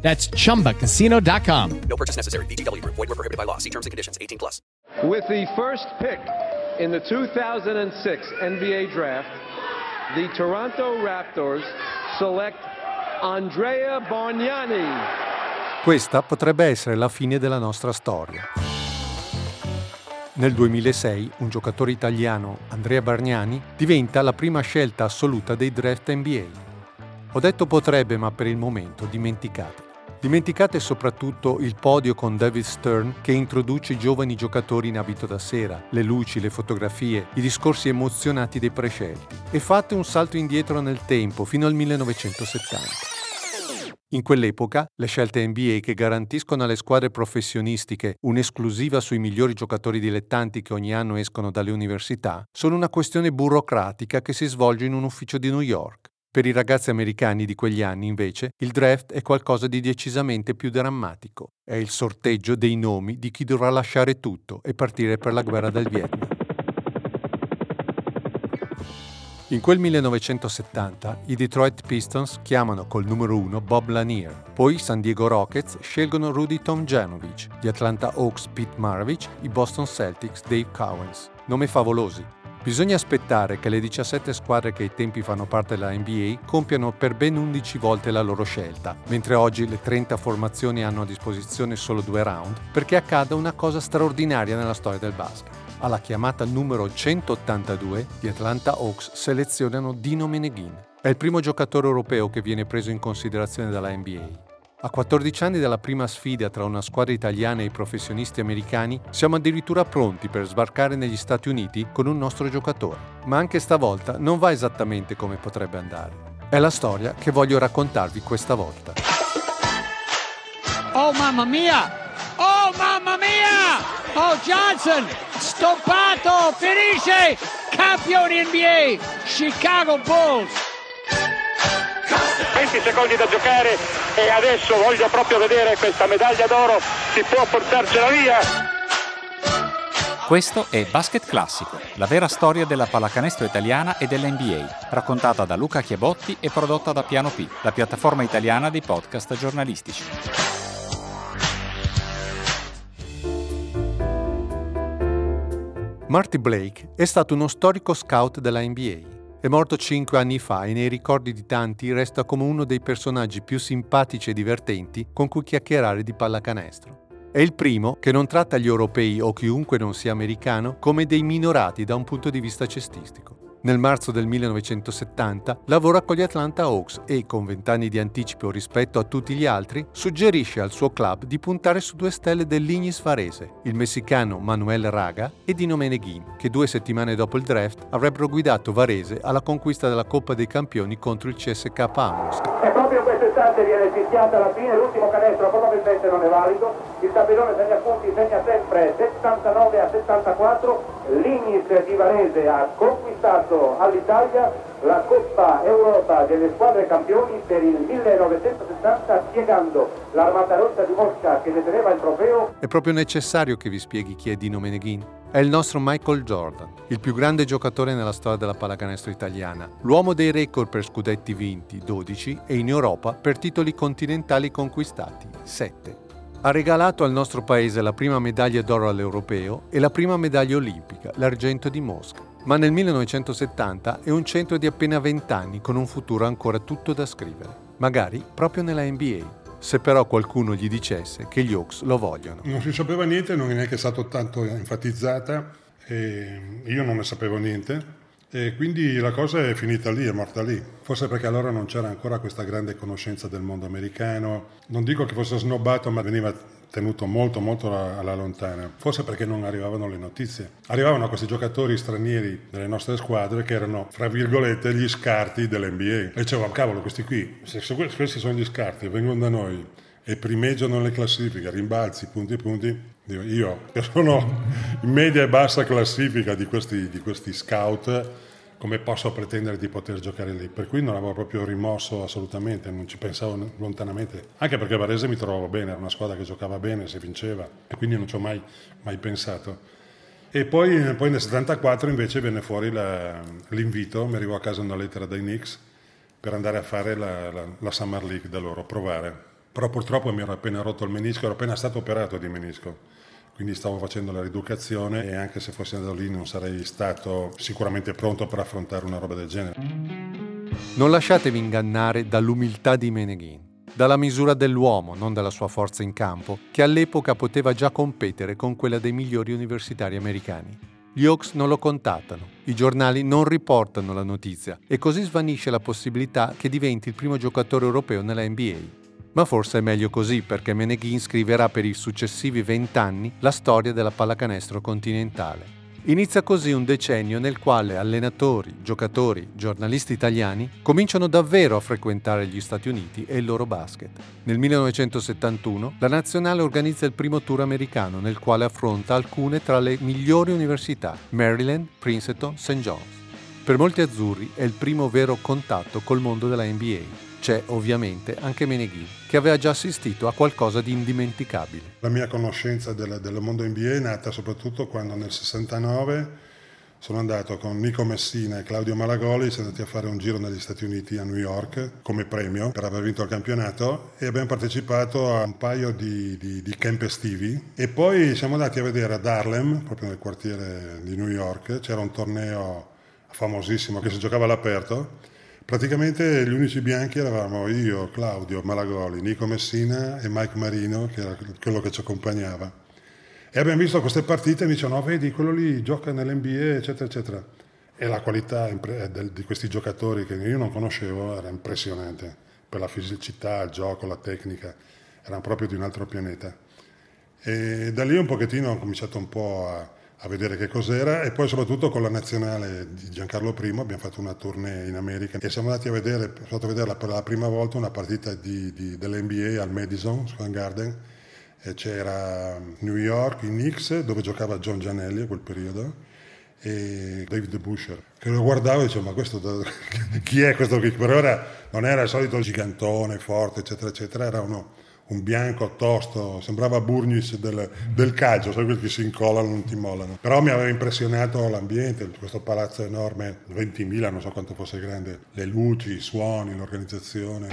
That's chumbacasino.com. No purchase necessary. VGW Group. Void were prohibited by law. See terms and conditions. 18 plus. With the first pick in the 2006 NBA Draft, the Toronto Raptors select Andrea Bargnani. Questa potrebbe essere la fine della nostra storia. Nel 2006 un giocatore italiano, Andrea Bargnani, diventa la prima scelta assoluta dei draft NBA. Ho detto potrebbe, ma per il momento dimenticate. Dimenticate soprattutto il podio con David Stern che introduce i giovani giocatori in abito da sera, le luci, le fotografie, i discorsi emozionati dei prescelti e fate un salto indietro nel tempo fino al 1970. In quell'epoca, le scelte NBA che garantiscono alle squadre professionistiche un'esclusiva sui migliori giocatori dilettanti che ogni anno escono dalle università sono una questione burocratica che si svolge in un ufficio di New York. Per i ragazzi americani di quegli anni, invece, il draft è qualcosa di decisamente più drammatico. È il sorteggio dei nomi di chi dovrà lasciare tutto e partire per la guerra del Vietnam. In quel 1970 i Detroit Pistons chiamano col numero 1 Bob Lanier, poi i San Diego Rockets scelgono Rudy Tomjanovich, gli Atlanta Hawks Pete Maravich, i Boston Celtics Dave Cowens. Nome favolosi. Bisogna aspettare che le 17 squadre che ai tempi fanno parte della NBA compiano per ben 11 volte la loro scelta, mentre oggi le 30 formazioni hanno a disposizione solo due round, perché accada una cosa straordinaria nella storia del basket alla chiamata numero 182, gli Atlanta Hawks selezionano Dino Meneghin. È il primo giocatore europeo che viene preso in considerazione dalla NBA. A 14 anni dalla prima sfida tra una squadra italiana e i professionisti americani, siamo addirittura pronti per sbarcare negli Stati Uniti con un nostro giocatore. Ma anche stavolta non va esattamente come potrebbe andare. È la storia che voglio raccontarvi questa volta. Oh mamma mia! Oh mamma mia! Oh Johnson! Stoppato! Finisce! Campioni NBA! Chicago Bulls! 20 secondi da giocare e adesso voglio proprio vedere questa medaglia d'oro, si può portarcela via. Questo è Basket Classico, la vera storia della pallacanestro italiana e dell'NBA, raccontata da Luca Chiabotti e prodotta da Piano P, la piattaforma italiana dei podcast giornalistici. Marty Blake è stato uno storico scout della NBA. È morto cinque anni fa e nei ricordi di tanti resta come uno dei personaggi più simpatici e divertenti con cui chiacchierare di pallacanestro. È il primo che non tratta gli europei o chiunque non sia americano come dei minorati da un punto di vista cestistico. Nel marzo del 1970 lavora con gli Atlanta Hawks e, con vent'anni di anticipo rispetto a tutti gli altri, suggerisce al suo club di puntare su due stelle dell'Ignis Varese, il messicano Manuel Raga e Dino Meneghin, che due settimane dopo il draft avrebbero guidato Varese alla conquista della Coppa dei Campioni contro il CSK a Mosca. E quest'estate viene fischiata alla fine, l'ultimo canestro probabilmente non è valido, il tabellone segna punti, segna sempre 79 a 74, l'Ignis di Varese ha conquistato all'Italia la Coppa Europa delle squadre campioni per il 1960 spiegando l'armata rossa di Mosca che deteneva il trofeo. È proprio necessario che vi spieghi chi è Dino Meneghin. È il nostro Michael Jordan, il più grande giocatore nella storia della pallacanestro italiana, l'uomo dei record per scudetti vinti, 12, e in Europa per titoli continentali conquistati, 7. Ha regalato al nostro paese la prima medaglia d'oro all'europeo e la prima medaglia olimpica, l'argento di Mosca. Ma nel 1970 è un centro di appena 20 anni con un futuro ancora tutto da scrivere, magari proprio nella NBA. Se però qualcuno gli dicesse che gli Hawks lo vogliono. Non si sapeva niente, non è neanche stato tanto enfatizzata, io non ne sapevo niente. E quindi la cosa è finita lì, è morta lì. Forse perché allora non c'era ancora questa grande conoscenza del mondo americano. Non dico che fosse snobbato, ma veniva tenuto molto molto alla lontana. Forse perché non arrivavano le notizie. Arrivavano questi giocatori stranieri delle nostre squadre che erano, fra virgolette, gli scarti dell'NBA. E dicevamo, cavolo, questi qui, se questi sono gli scarti, vengono da noi e primeggiano le classifiche, rimbalzi, punti e punti, Io, che sono in media e bassa classifica di questi, di questi scout, come posso pretendere di poter giocare lì? Per cui non avevo proprio rimosso assolutamente, non ci pensavo lontanamente. Anche perché Varese mi trovavo bene, era una squadra che giocava bene, si vinceva, e quindi non ci ho mai, mai pensato. E poi, poi, nel 74 invece venne fuori la, l'invito, mi arrivò a casa una lettera dai Knicks per andare a fare la, la, la Summer League da loro, provare. Però purtroppo mi ero appena rotto il menisco, ero appena stato operato di menisco quindi stavo facendo la rieducazione e anche se fossi andato lì non sarei stato sicuramente pronto per affrontare una roba del genere. Non lasciatevi ingannare dall'umiltà di Meneghin, dalla misura dell'uomo, non dalla sua forza in campo, che all'epoca poteva già competere con quella dei migliori universitari americani. Gli Hawks non lo contattano, i giornali non riportano la notizia e così svanisce la possibilità che diventi il primo giocatore europeo nella NBA. Ma forse è meglio così perché Meneghin scriverà per i successivi vent'anni la storia della pallacanestro continentale. Inizia così un decennio nel quale allenatori, giocatori, giornalisti italiani cominciano davvero a frequentare gli Stati Uniti e il loro basket. Nel 1971 la nazionale organizza il primo tour americano nel quale affronta alcune tra le migliori università, Maryland, Princeton, St. John's. Per molti azzurri è il primo vero contatto col mondo della NBA c'è ovviamente anche Meneghin, che aveva già assistito a qualcosa di indimenticabile. La mia conoscenza del, del mondo NBA è nata soprattutto quando nel 69 sono andato con Nico Messina e Claudio Malagoli, siamo andati a fare un giro negli Stati Uniti a New York come premio per aver vinto il campionato e abbiamo partecipato a un paio di, di, di camp estivi e poi siamo andati a vedere ad Harlem, proprio nel quartiere di New York, c'era un torneo famosissimo che si giocava all'aperto Praticamente gli unici bianchi eravamo io, Claudio Malagoli, Nico Messina e Mike Marino, che era quello che ci accompagnava. E abbiamo visto queste partite e mi dicono, no, vedi, quello lì gioca nell'NBA, eccetera, eccetera. E la qualità di questi giocatori che io non conoscevo era impressionante, per la fisicità, il gioco, la tecnica, erano proprio di un altro pianeta. E da lì un pochettino ho cominciato un po' a a vedere che cos'era. E poi soprattutto con la nazionale di Giancarlo I abbiamo fatto una tournée in America. E siamo andati a vedere, a vedere per la prima volta una partita di, di, dell'NBA al Madison Square Garden. E c'era New York, i Knicks dove giocava John Gianelli a quel periodo e David Busher che lo guardavo e dicevo ma questo chi è questo qui? però era, non era il solito gigantone forte eccetera eccetera era uno un bianco tosto, sembrava Burgis del, del calcio, sai quelli che si incollano, non ti mollano. Però mi aveva impressionato l'ambiente, questo palazzo enorme, 20.000, non so quanto fosse grande, le luci, i suoni, l'organizzazione.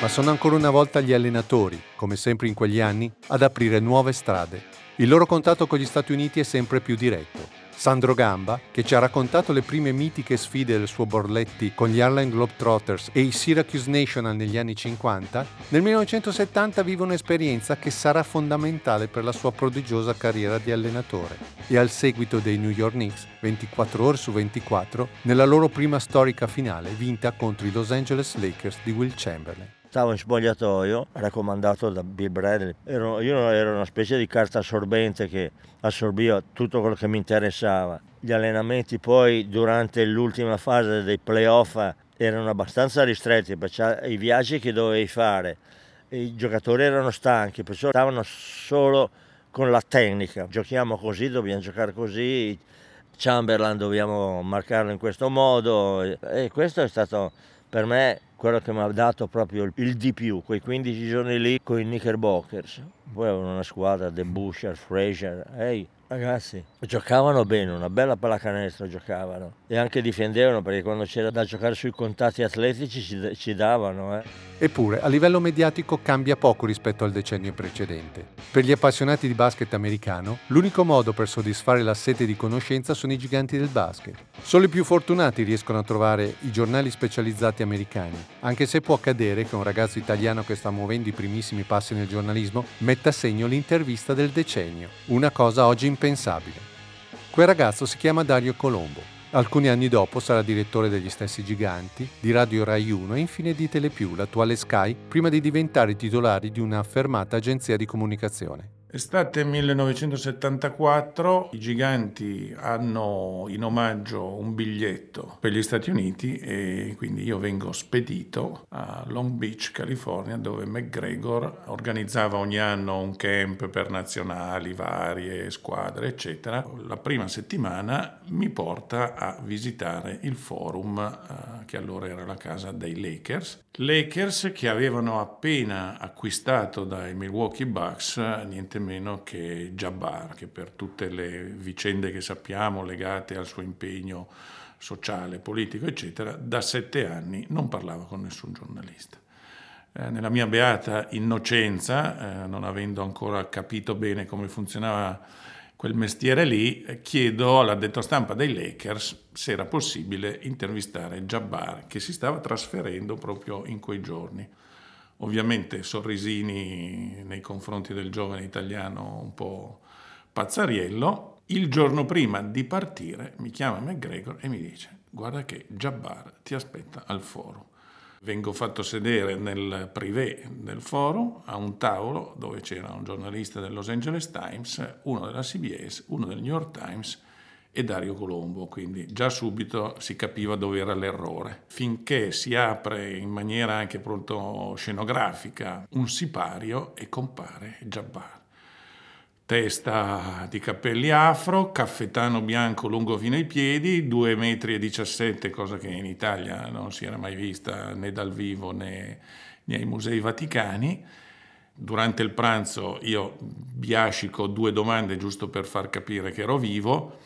Ma sono ancora una volta gli allenatori, come sempre in quegli anni, ad aprire nuove strade. Il loro contatto con gli Stati Uniti è sempre più diretto. Sandro Gamba, che ci ha raccontato le prime mitiche sfide del suo Borletti con gli Harlem Globetrotters e i Syracuse National negli anni 50, nel 1970 vive un'esperienza che sarà fondamentale per la sua prodigiosa carriera di allenatore. E al seguito dei New York Knicks, 24 ore su 24, nella loro prima storica finale vinta contro i Los Angeles Lakers di Will Chamberlain. Stavo in spogliatoio, raccomandato da Bill Bradley. Ero, io ero una specie di carta assorbente che assorbiva tutto quello che mi interessava. Gli allenamenti poi durante l'ultima fase dei playoff erano abbastanza ristretti, perciò i viaggi che dovevi fare, i giocatori erano stanchi, perciò stavano solo con la tecnica. Giochiamo così, dobbiamo giocare così, Chamberlain dobbiamo marcarlo in questo modo e questo è stato per me quello che mi ha dato proprio il di più, quei 15 giorni lì con i Knickerbockers. Poi avevano una squadra, De Buscher, Fraser, ehi, ragazzi, giocavano bene, una bella pallacanestro giocavano e anche difendevano perché quando c'era da giocare sui contatti atletici ci, ci davano. Eh. Eppure a livello mediatico cambia poco rispetto al decennio precedente. Per gli appassionati di basket americano, l'unico modo per soddisfare la sete di conoscenza sono i giganti del basket. Solo i più fortunati riescono a trovare i giornali specializzati americani, anche se può accadere che un ragazzo italiano che sta muovendo i primissimi passi nel giornalismo metta a segno l'intervista del decennio, una cosa oggi impensabile. Quel ragazzo si chiama Dario Colombo. Alcuni anni dopo sarà direttore degli stessi giganti, di Radio Rai 1 e infine di Telepiù, l'attuale Sky, prima di diventare titolari di una affermata agenzia di comunicazione. Estate 1974 i giganti hanno in omaggio un biglietto per gli Stati Uniti e quindi io vengo spedito a Long Beach, California, dove McGregor organizzava ogni anno un camp per nazionali, varie squadre, eccetera. La prima settimana mi porta a visitare il forum eh, che allora era la casa dei Lakers. Lakers che avevano appena acquistato dai Milwaukee Bucks niente meno che Jabbar, che per tutte le vicende che sappiamo legate al suo impegno sociale, politico, eccetera, da sette anni non parlava con nessun giornalista. Eh, nella mia beata innocenza, eh, non avendo ancora capito bene come funzionava quel mestiere lì, eh, chiedo all'addetto stampa dei Lakers se era possibile intervistare Jabbar, che si stava trasferendo proprio in quei giorni ovviamente sorrisini nei confronti del giovane italiano un po' pazzariello. Il giorno prima di partire mi chiama McGregor e mi dice guarda che Jabbar ti aspetta al foro. Vengo fatto sedere nel privé del foro a un tavolo dove c'era un giornalista del Los Angeles Times, uno della CBS, uno del New York Times e Dario Colombo, quindi già subito si capiva dove era l'errore. Finché si apre in maniera anche pronto scenografica un sipario e compare Jabbar. Testa di capelli afro, caffettano bianco lungo fino ai piedi, 2,17 metri, cosa che in Italia non si era mai vista né dal vivo né, ai musei vaticani. Durante il pranzo io biascico due domande giusto per far capire che ero vivo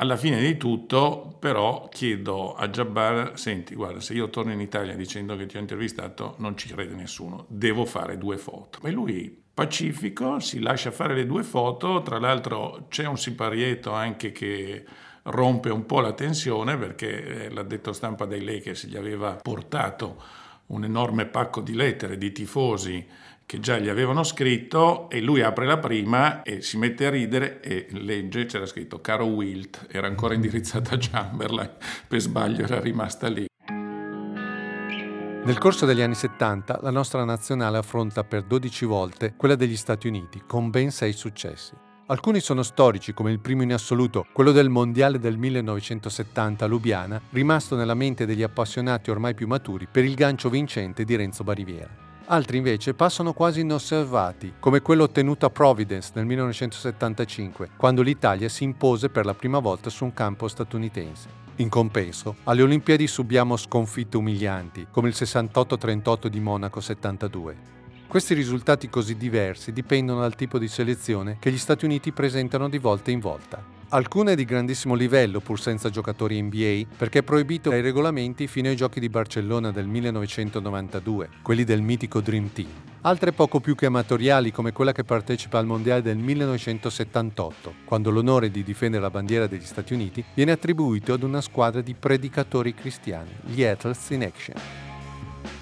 alla fine di tutto, però, chiedo a Jabbar, senti, guarda, se io torno in Italia dicendo che ti ho intervistato, non ci crede nessuno, devo fare due foto. E lui, pacifico, si lascia fare le due foto, tra l'altro c'è un siparietto anche che rompe un po' la tensione perché eh, l'addetto stampa dei Lakers gli aveva portato un enorme pacco di lettere di tifosi che già gli avevano scritto e lui apre la prima e si mette a ridere e legge, c'era scritto caro Wilt, era ancora indirizzata a Chamberlain, per sbaglio era rimasta lì. Nel corso degli anni 70 la nostra nazionale affronta per 12 volte quella degli Stati Uniti, con ben 6 successi. Alcuni sono storici, come il primo in assoluto, quello del Mondiale del 1970 a Lubiana, rimasto nella mente degli appassionati ormai più maturi per il gancio vincente di Renzo Bariviera altri invece passano quasi inosservati, come quello ottenuto a Providence nel 1975, quando l'Italia si impose per la prima volta su un campo statunitense. In compenso, alle Olimpiadi subiamo sconfitte umilianti, come il 68-38 di Monaco 72. Questi risultati così diversi dipendono dal tipo di selezione che gli Stati Uniti presentano di volta in volta. Alcune di grandissimo livello, pur senza giocatori NBA, perché è proibito dai regolamenti fino ai giochi di Barcellona del 1992, quelli del mitico Dream Team. Altre poco più che amatoriali, come quella che partecipa al Mondiale del 1978, quando l'onore di difendere la bandiera degli Stati Uniti viene attribuito ad una squadra di predicatori cristiani, gli Athletes in Action.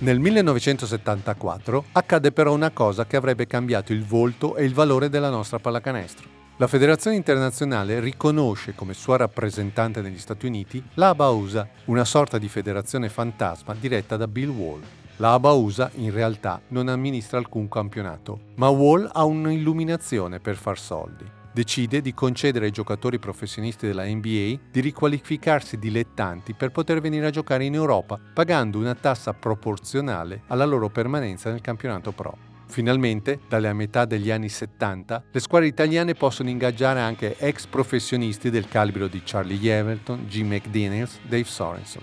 Nel 1974 accade però una cosa che avrebbe cambiato il volto e il valore della nostra pallacanestro. La Federazione internazionale riconosce come sua rappresentante negli Stati Uniti la ABA-USA, una sorta di federazione fantasma diretta da Bill Wall. La ABA-USA in realtà non amministra alcun campionato, ma Wall ha un'illuminazione per far soldi. Decide di concedere ai giocatori professionisti della NBA di riqualificarsi dilettanti per poter venire a giocare in Europa pagando una tassa proporzionale alla loro permanenza nel campionato pro. Finalmente, dalle metà degli anni 70, le squadre italiane possono ingaggiare anche ex professionisti del calibro di Charlie Everton, Jim McDaniels, Dave Sorensen.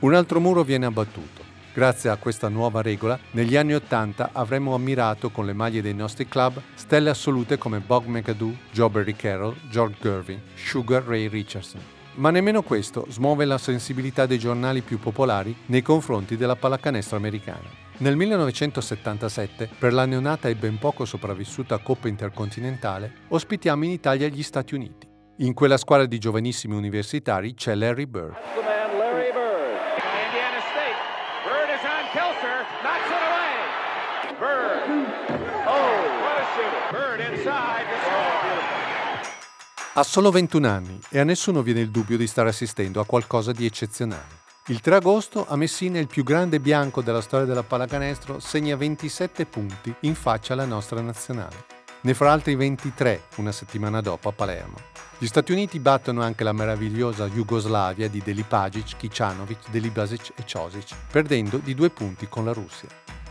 Un altro muro viene abbattuto. Grazie a questa nuova regola, negli anni 80 avremmo ammirato con le maglie dei nostri club stelle assolute come Bob McAdoo, Joe Barry Carroll, George Gervin, Sugar Ray Richardson. Ma nemmeno questo smuove la sensibilità dei giornali più popolari nei confronti della pallacanestro americana. Nel 1977, per la neonata e ben poco sopravvissuta Coppa Intercontinentale, ospitiamo in Italia gli Stati Uniti. In quella squadra di giovanissimi universitari c'è Larry Bird. Ha solo 21 anni e a nessuno viene il dubbio di stare assistendo a qualcosa di eccezionale. Il 3 agosto a Messina il più grande bianco della storia della pallacanestro segna 27 punti in faccia alla nostra nazionale. ne farà altri 23 una settimana dopo a Palermo. Gli Stati Uniti battono anche la meravigliosa Jugoslavia di Delipagic, Kicanovic, Delibasic e Ciosic, perdendo di due punti con la Russia.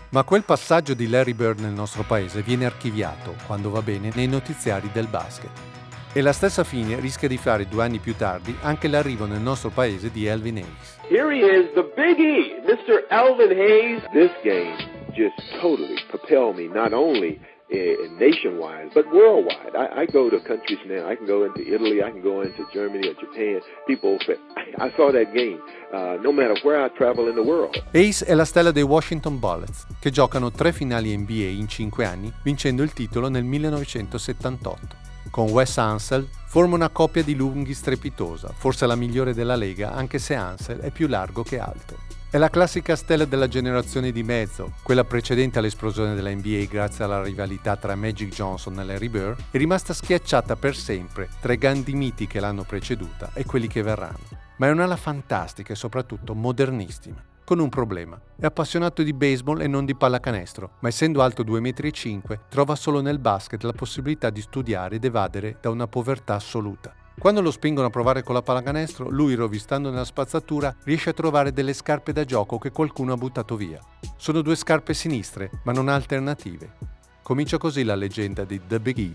Ma quel passaggio di Larry Bird nel nostro paese viene archiviato, quando va bene, nei notiziari del basket. E la stessa fine rischia di fare due anni più tardi anche l'arrivo nel nostro paese di Elvin Hayes. Here he is, the Big E, Mr. Elvin Hayes. This game just totally propelled me not only uh, nationwide, but worldwide. I, I, go to countries now. I can go into Italy. I can go into Germany or Japan. People, I, I saw that game. Uh, no matter where I travel in the world. Ace è la stella dei Washington Bullets, che giocano tre finali NBA in cinque anni, vincendo il titolo nel 1978. Con Wes Ansel forma una coppia di lunghi strepitosa, forse la migliore della Lega, anche se Ansel è più largo che alto. È la classica stella della generazione di mezzo, quella precedente all'esplosione della NBA grazie alla rivalità tra Magic Johnson e Larry Bird, è rimasta schiacciata per sempre tra i grandi miti che l'hanno preceduta e quelli che verranno. Ma è un'ala fantastica e soprattutto modernissima con un problema. È appassionato di baseball e non di pallacanestro, ma essendo alto 2,5 m trova solo nel basket la possibilità di studiare ed evadere da una povertà assoluta. Quando lo spingono a provare con la pallacanestro, lui, rovistando nella spazzatura, riesce a trovare delle scarpe da gioco che qualcuno ha buttato via. Sono due scarpe sinistre, ma non alternative. Comincia così la leggenda di The Big E.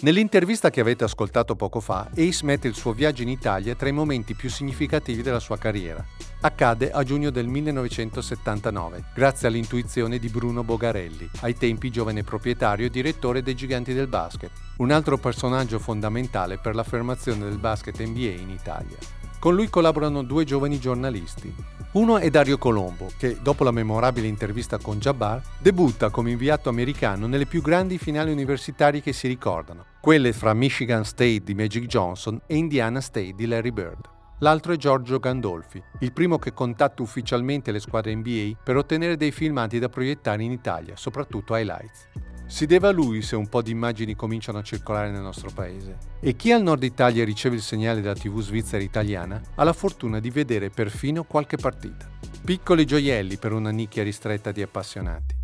Nell'intervista che avete ascoltato poco fa, Ace mette il suo viaggio in Italia tra i momenti più significativi della sua carriera. Accade a giugno del 1979, grazie all'intuizione di Bruno Bogarelli, ai tempi giovane proprietario e direttore dei Giganti del Basket, un altro personaggio fondamentale per l'affermazione del basket NBA in Italia. Con lui collaborano due giovani giornalisti. Uno è Dario Colombo, che dopo la memorabile intervista con Jabbar debutta come inviato americano nelle più grandi finali universitarie che si ricordano, quelle fra Michigan State di Magic Johnson e Indiana State di Larry Bird. L'altro è Giorgio Gandolfi, il primo che contatta ufficialmente le squadre NBA per ottenere dei filmati da proiettare in Italia, soprattutto highlights. Si deve a lui se un po' di immagini cominciano a circolare nel nostro paese. E chi al nord Italia riceve il segnale della TV svizzera italiana ha la fortuna di vedere perfino qualche partita. Piccoli gioielli per una nicchia ristretta di appassionati.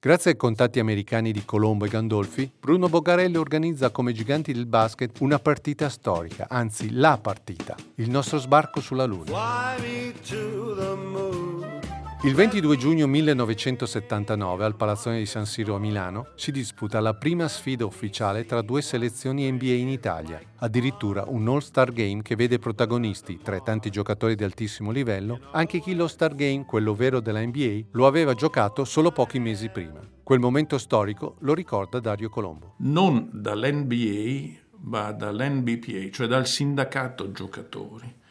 Grazie ai contatti americani di Colombo e Gandolfi, Bruno Bogarelli organizza come giganti del basket una partita storica, anzi la partita, il nostro sbarco sulla Luna. Il 22 giugno 1979 al Palazzone di San Siro a Milano si disputa la prima sfida ufficiale tra due selezioni NBA in Italia, addirittura un All-Star Game che vede protagonisti, tra i tanti giocatori di altissimo livello, anche chi l'All-Star Game, quello vero della NBA, lo aveva giocato solo pochi mesi prima. Quel momento storico lo ricorda Dario Colombo. Non dall'NBA, ma dall'NBPA, cioè dal sindacato giocatori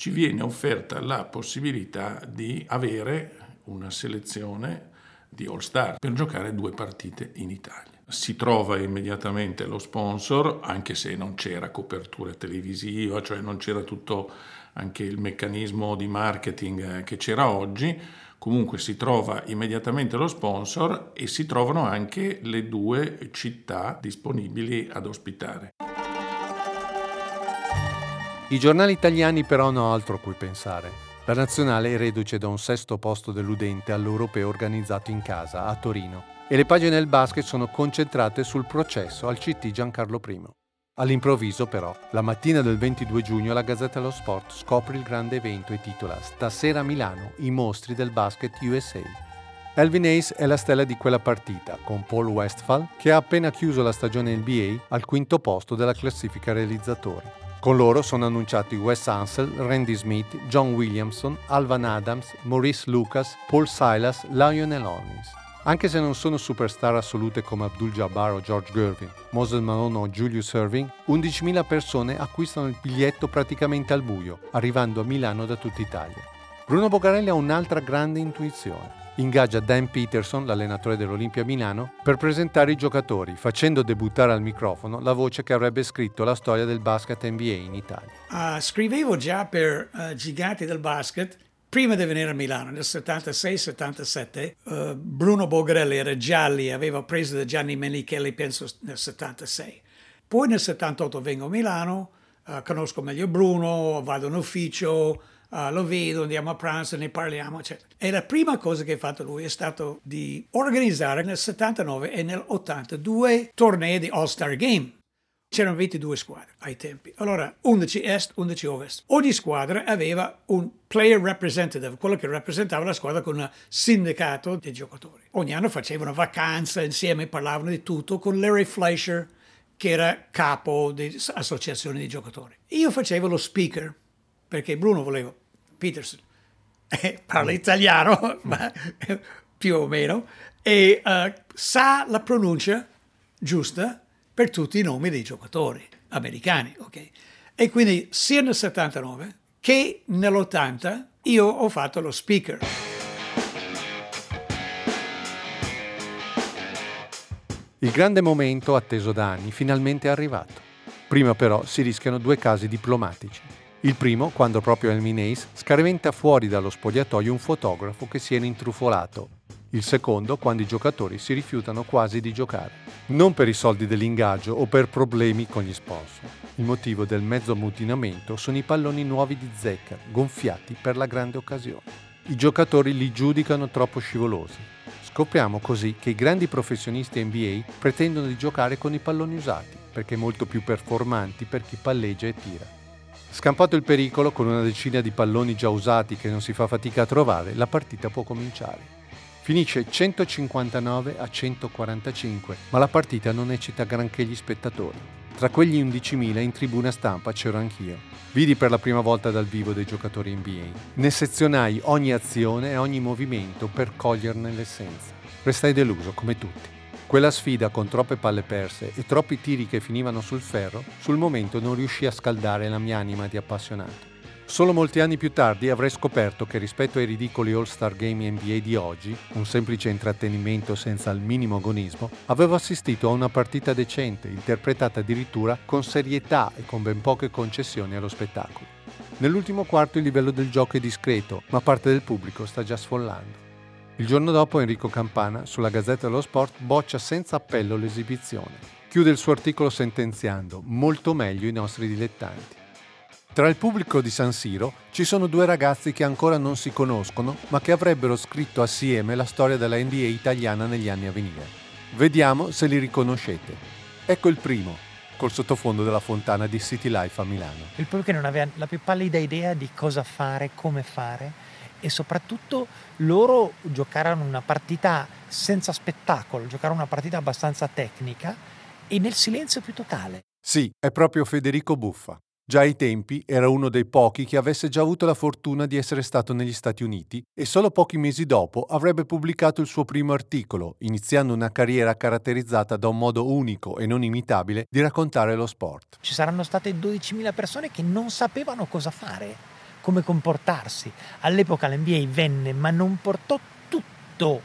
ci viene offerta la possibilità di avere una selezione di All Star per giocare due partite in Italia. Si trova immediatamente lo sponsor, anche se non c'era copertura televisiva, cioè non c'era tutto anche il meccanismo di marketing che c'era oggi, comunque si trova immediatamente lo sponsor e si trovano anche le due città disponibili ad ospitare. I giornali italiani però hanno altro a cui pensare. La nazionale è reduce da un sesto posto deludente all'europeo organizzato in casa, a Torino, e le pagine del basket sono concentrate sul processo al CT Giancarlo I. All'improvviso, però, la mattina del 22 giugno la Gazzetta dello Sport scopre il grande evento e titola Stasera a Milano, i mostri del basket USA. Elvin Hayes è la stella di quella partita, con Paul Westphal, che ha appena chiuso la stagione NBA al quinto posto della classifica realizzatori. Con loro sono annunciati Wes Ansel, Randy Smith, John Williamson, Alvan Adams, Maurice Lucas, Paul Silas, Lionel Hollins. Anche se non sono superstar assolute come Abdul Jabbar o George Gervin, Moses Malone o Julius Irving, 11.000 persone acquistano il biglietto praticamente al buio, arrivando a Milano da tutta Italia. Bruno Bogarelli ha un'altra grande intuizione ingaggia Dan Peterson, l'allenatore dell'Olimpia Milano, per presentare i giocatori, facendo debuttare al microfono la voce che avrebbe scritto la storia del basket NBA in Italia. Uh, scrivevo già per uh, Giganti del Basket prima di venire a Milano, nel 76-77. Uh, Bruno Bogarelli era già lì, aveva preso da Gianni Menichelli, penso, nel 76. Poi nel 78 vengo a Milano, conosco meglio Bruno, vado in ufficio, uh, lo vedo, andiamo a pranzo, ne parliamo, eccetera. E la prima cosa che ha fatto lui è stato di organizzare nel 79 e nel 80 due tornei di All-Star Game. C'erano 22 squadre ai tempi. Allora, 11 est, 11 ovest. Ogni squadra aveva un player representative, quello che rappresentava la squadra con un sindacato di giocatori. Ogni anno facevano vacanza insieme, parlavano di tutto con Larry Fleischer, che era capo dell'associazione di giocatori. Io facevo lo speaker, perché Bruno voleva, Peterson, eh, parla italiano, ma più o meno, e uh, sa la pronuncia giusta per tutti i nomi dei giocatori americani. ok? E quindi sia nel 79 che nell'80 io ho fatto lo speaker. Il grande momento atteso da anni finalmente è arrivato. Prima però si rischiano due casi diplomatici. Il primo quando proprio Ace scaraventa fuori dallo spogliatoio un fotografo che si era intrufolato il secondo quando i giocatori si rifiutano quasi di giocare, non per i soldi dell'ingaggio o per problemi con gli sponsor. Il motivo del mezzo ammutinamento sono i palloni nuovi di zecca, gonfiati per la grande occasione. I giocatori li giudicano troppo scivolosi. Scopriamo così che i grandi professionisti NBA pretendono di giocare con i palloni usati, perché molto più performanti per chi palleggia e tira. Scampato il pericolo, con una decina di palloni già usati che non si fa fatica a trovare, la partita può cominciare. Finisce 159 a 145, ma la partita non eccita granché gli spettatori. Tra quegli 11.000 in tribuna stampa c'ero anch'io. Vidi per la prima volta dal vivo dei giocatori NBA. Ne sezionai ogni azione e ogni movimento per coglierne l'essenza. Restai deluso, come tutti. Quella sfida con troppe palle perse e troppi tiri che finivano sul ferro, sul momento non riuscì a scaldare la mia anima di appassionato. Solo molti anni più tardi avrei scoperto che rispetto ai ridicoli All-Star Game NBA di oggi, un semplice intrattenimento senza il minimo agonismo, avevo assistito a una partita decente, interpretata addirittura con serietà e con ben poche concessioni allo spettacolo. Nell'ultimo quarto il livello del gioco è discreto, ma parte del pubblico sta già sfollando. Il giorno dopo Enrico Campana, sulla Gazzetta dello Sport, boccia senza appello l'esibizione. Chiude il suo articolo sentenziando molto meglio i nostri dilettanti. Tra il pubblico di San Siro ci sono due ragazzi che ancora non si conoscono, ma che avrebbero scritto assieme la storia della NBA italiana negli anni a venire. Vediamo se li riconoscete. Ecco il primo, col sottofondo della fontana di City Life a Milano. Il pubblico che non aveva la più pallida idea di cosa fare, come fare e soprattutto loro giocarono una partita senza spettacolo, giocarono una partita abbastanza tecnica e nel silenzio più totale. Sì, è proprio Federico Buffa. Già ai tempi era uno dei pochi che avesse già avuto la fortuna di essere stato negli Stati Uniti e solo pochi mesi dopo avrebbe pubblicato il suo primo articolo, iniziando una carriera caratterizzata da un modo unico e non imitabile di raccontare lo sport. Ci saranno state 12.000 persone che non sapevano cosa fare, come comportarsi. All'epoca l'NBA venne ma non portò tutto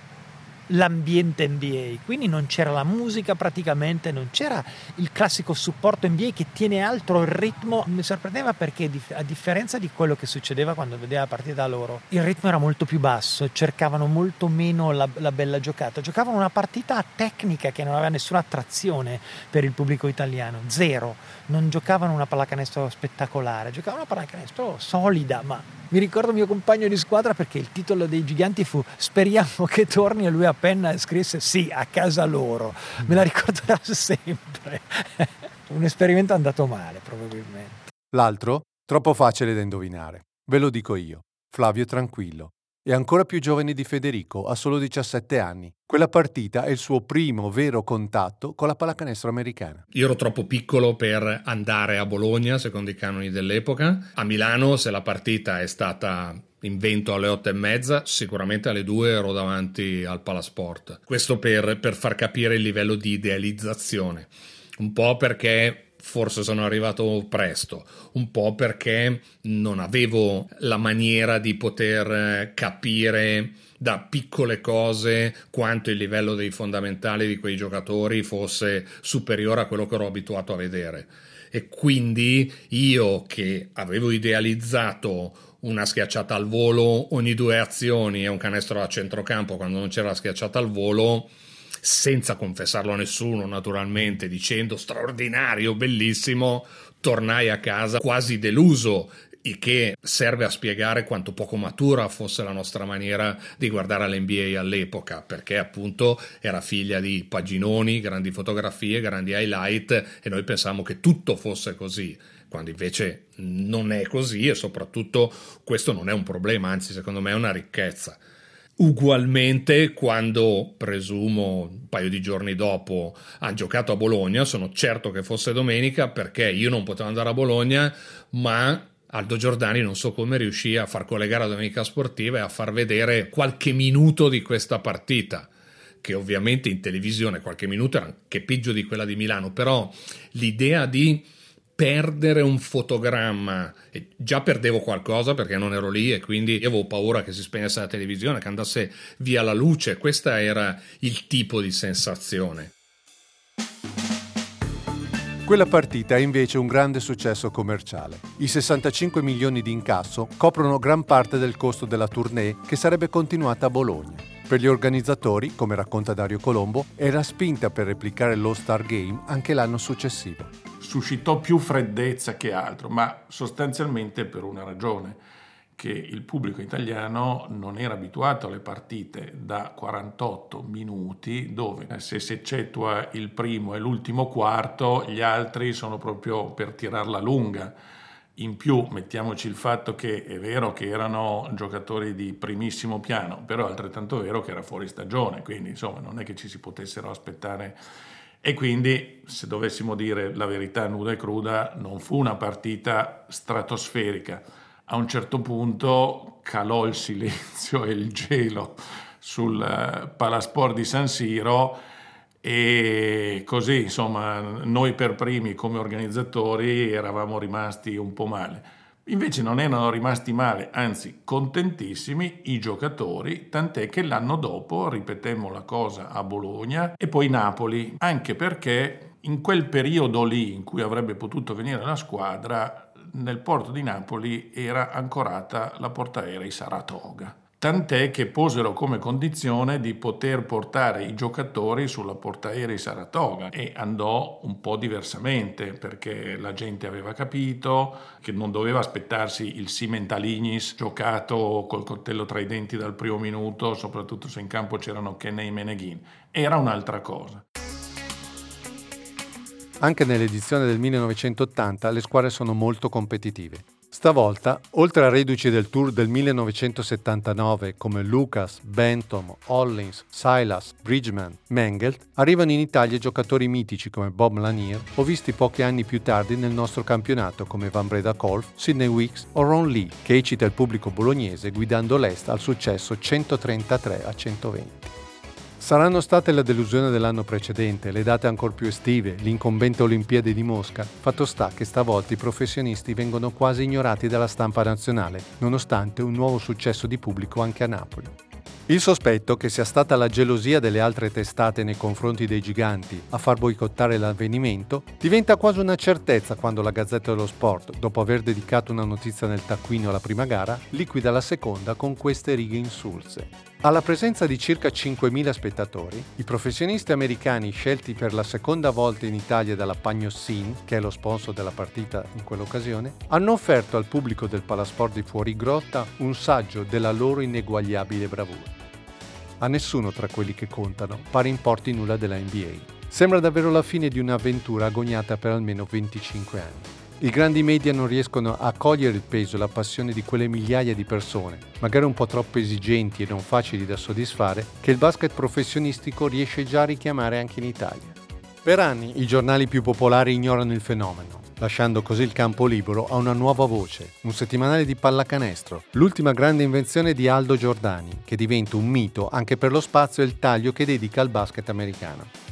l'ambiente NBA, quindi non c'era la musica praticamente, non c'era il classico supporto NBA che tiene alto il ritmo. Mi sorprendeva perché a differenza di quello che succedeva quando vedeva la partita loro, il ritmo era molto più basso, cercavano molto meno la, la bella giocata, giocavano una partita tecnica che non aveva nessuna attrazione per il pubblico italiano, zero, non giocavano una pallacanestro spettacolare, giocavano una pallacanestro solida, ma mi ricordo mio compagno di squadra perché il titolo dei giganti fu Speriamo che torni e lui a penna scrisse sì, a casa loro. Me la ricorderò sempre. Un esperimento andato male probabilmente. L'altro, troppo facile da indovinare. Ve lo dico io. Flavio Tranquillo, è ancora più giovane di Federico, ha solo 17 anni. Quella partita è il suo primo vero contatto con la pallacanestro americana. Io ero troppo piccolo per andare a Bologna, secondo i canoni dell'epoca. A Milano, se la partita è stata invento alle otto e mezza, sicuramente alle due ero davanti al Palasport. Questo per, per far capire il livello di idealizzazione. Un po' perché forse sono arrivato presto, un po' perché non avevo la maniera di poter eh, capire da piccole cose quanto il livello dei fondamentali di quei giocatori fosse superiore a quello che ero abituato a vedere. E quindi io che avevo idealizzato una schiacciata al volo ogni due azioni e un canestro a centrocampo quando non c'era la schiacciata al volo, senza confessarlo a nessuno naturalmente, dicendo straordinario, bellissimo, tornai a casa quasi deluso il che serve a spiegare quanto poco matura fosse la nostra maniera di guardare l'NBA all'epoca, perché appunto era figlia di paginoni, grandi fotografie, grandi highlight e noi pensavamo che tutto fosse così, quando invece non è così e soprattutto questo non è un problema, anzi secondo me è una ricchezza. Ugualmente, quando presumo un paio di giorni dopo ha giocato a Bologna, sono certo che fosse domenica perché io non potevo andare a Bologna, ma Aldo Giordani non so come riuscì a far collegare la domenica sportiva e a far vedere qualche minuto di questa partita che ovviamente in televisione qualche minuto era anche peggio di quella di Milano, però l'idea di perdere un fotogramma e già perdevo qualcosa perché non ero lì e quindi avevo paura che si spegnesse la televisione, che andasse via la luce, questo era il tipo di sensazione. Quella partita è invece un grande successo commerciale. I 65 milioni di incasso coprono gran parte del costo della tournée che sarebbe continuata a Bologna. Per gli organizzatori, come racconta Dario Colombo, era spinta per replicare l'All-Star Game anche l'anno successivo. Suscitò più freddezza che altro, ma sostanzialmente per una ragione che il pubblico italiano non era abituato alle partite da 48 minuti dove eh, se si eccettua il primo e l'ultimo quarto gli altri sono proprio per tirarla lunga. In più mettiamoci il fatto che è vero che erano giocatori di primissimo piano, però è altrettanto vero che era fuori stagione, quindi insomma non è che ci si potessero aspettare e quindi se dovessimo dire la verità nuda e cruda non fu una partita stratosferica a un certo punto calò il silenzio e il gelo sul eh, Palasport di San Siro e così insomma noi per primi come organizzatori eravamo rimasti un po' male. Invece non erano rimasti male, anzi contentissimi i giocatori, tant'è che l'anno dopo ripetemmo la cosa a Bologna e poi Napoli, anche perché in quel periodo lì in cui avrebbe potuto venire la squadra nel porto di Napoli era ancorata la portaerei Saratoga. Tant'è che posero come condizione di poter portare i giocatori sulla portaerei Saratoga e andò un po' diversamente perché la gente aveva capito che non doveva aspettarsi il Simentalignis giocato col coltello tra i denti dal primo minuto, soprattutto se in campo c'erano Kenney e Meneghin. Era un'altra cosa. Anche nell'edizione del 1980 le squadre sono molto competitive. Stavolta, oltre a reduci del tour del 1979 come Lucas, Bentham, Hollins, Silas, Bridgman, Mengelt, arrivano in Italia giocatori mitici come Bob Lanier o visti pochi anni più tardi nel nostro campionato come Van Breda Kolf, Sidney Wicks o Ron Lee, che eccita il pubblico bolognese guidando l'Est al successo 133 a 120. Saranno state la delusione dell'anno precedente, le date ancora più estive, l'incombente Olimpiadi di Mosca. Fatto sta che stavolta i professionisti vengono quasi ignorati dalla stampa nazionale, nonostante un nuovo successo di pubblico anche a Napoli. Il sospetto che sia stata la gelosia delle altre testate nei confronti dei giganti a far boicottare l'avvenimento diventa quasi una certezza quando la Gazzetta dello Sport, dopo aver dedicato una notizia nel taccuino alla prima gara, liquida la seconda con queste righe insulse. Alla presenza di circa 5.000 spettatori, i professionisti americani scelti per la seconda volta in Italia dalla Pagnossin, che è lo sponsor della partita in quell'occasione, hanno offerto al pubblico del Palasport di Fuorigrotta un saggio della loro ineguagliabile bravura. A nessuno tra quelli che contano pare importi nulla della NBA. Sembra davvero la fine di un'avventura agognata per almeno 25 anni. I grandi media non riescono a cogliere il peso e la passione di quelle migliaia di persone, magari un po' troppo esigenti e non facili da soddisfare, che il basket professionistico riesce già a richiamare anche in Italia. Per anni i giornali più popolari ignorano il fenomeno, lasciando così il campo libero a una nuova voce, un settimanale di pallacanestro, l'ultima grande invenzione di Aldo Giordani, che diventa un mito anche per lo spazio e il taglio che dedica al basket americano.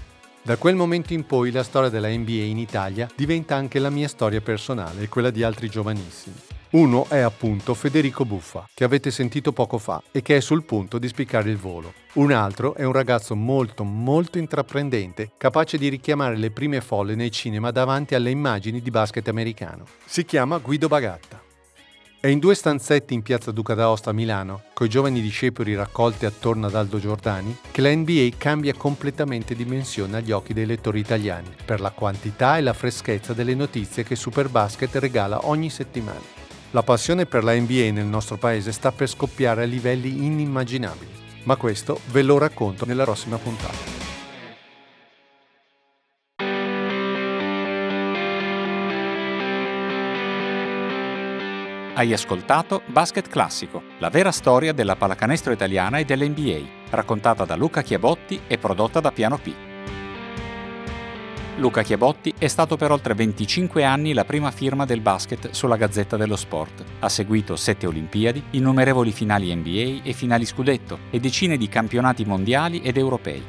Da quel momento in poi la storia della NBA in Italia diventa anche la mia storia personale e quella di altri giovanissimi. Uno è appunto Federico Buffa, che avete sentito poco fa e che è sul punto di spiccare il volo. Un altro è un ragazzo molto molto intraprendente, capace di richiamare le prime folle nei cinema davanti alle immagini di basket americano. Si chiama Guido Bagatta. È in due stanzetti in piazza Duca d'Aosta a Milano, coi giovani discepoli raccolti attorno ad Aldo Giordani, che la NBA cambia completamente dimensione agli occhi dei lettori italiani, per la quantità e la freschezza delle notizie che Superbasket regala ogni settimana. La passione per la NBA nel nostro paese sta per scoppiare a livelli inimmaginabili, ma questo ve lo racconto nella prossima puntata. Hai ascoltato Basket Classico, la vera storia della pallacanestro italiana e dell'NBA, raccontata da Luca Chiabotti e prodotta da Piano P. Luca Chiabotti è stato per oltre 25 anni la prima firma del basket sulla Gazzetta dello Sport. Ha seguito sette Olimpiadi, innumerevoli finali NBA e finali scudetto e decine di campionati mondiali ed europei.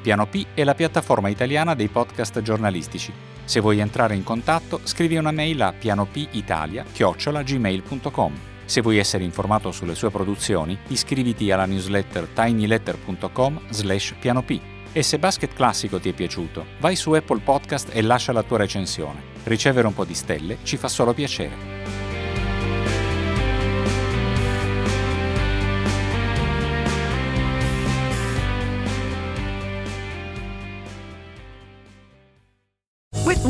Piano P è la piattaforma italiana dei podcast giornalistici. Se vuoi entrare in contatto, scrivi una mail a pianopitalia@gmail.com. Se vuoi essere informato sulle sue produzioni, iscriviti alla newsletter tinyletter.com/pianop. E se Basket Classico ti è piaciuto, vai su Apple Podcast e lascia la tua recensione. Ricevere un po' di stelle ci fa solo piacere.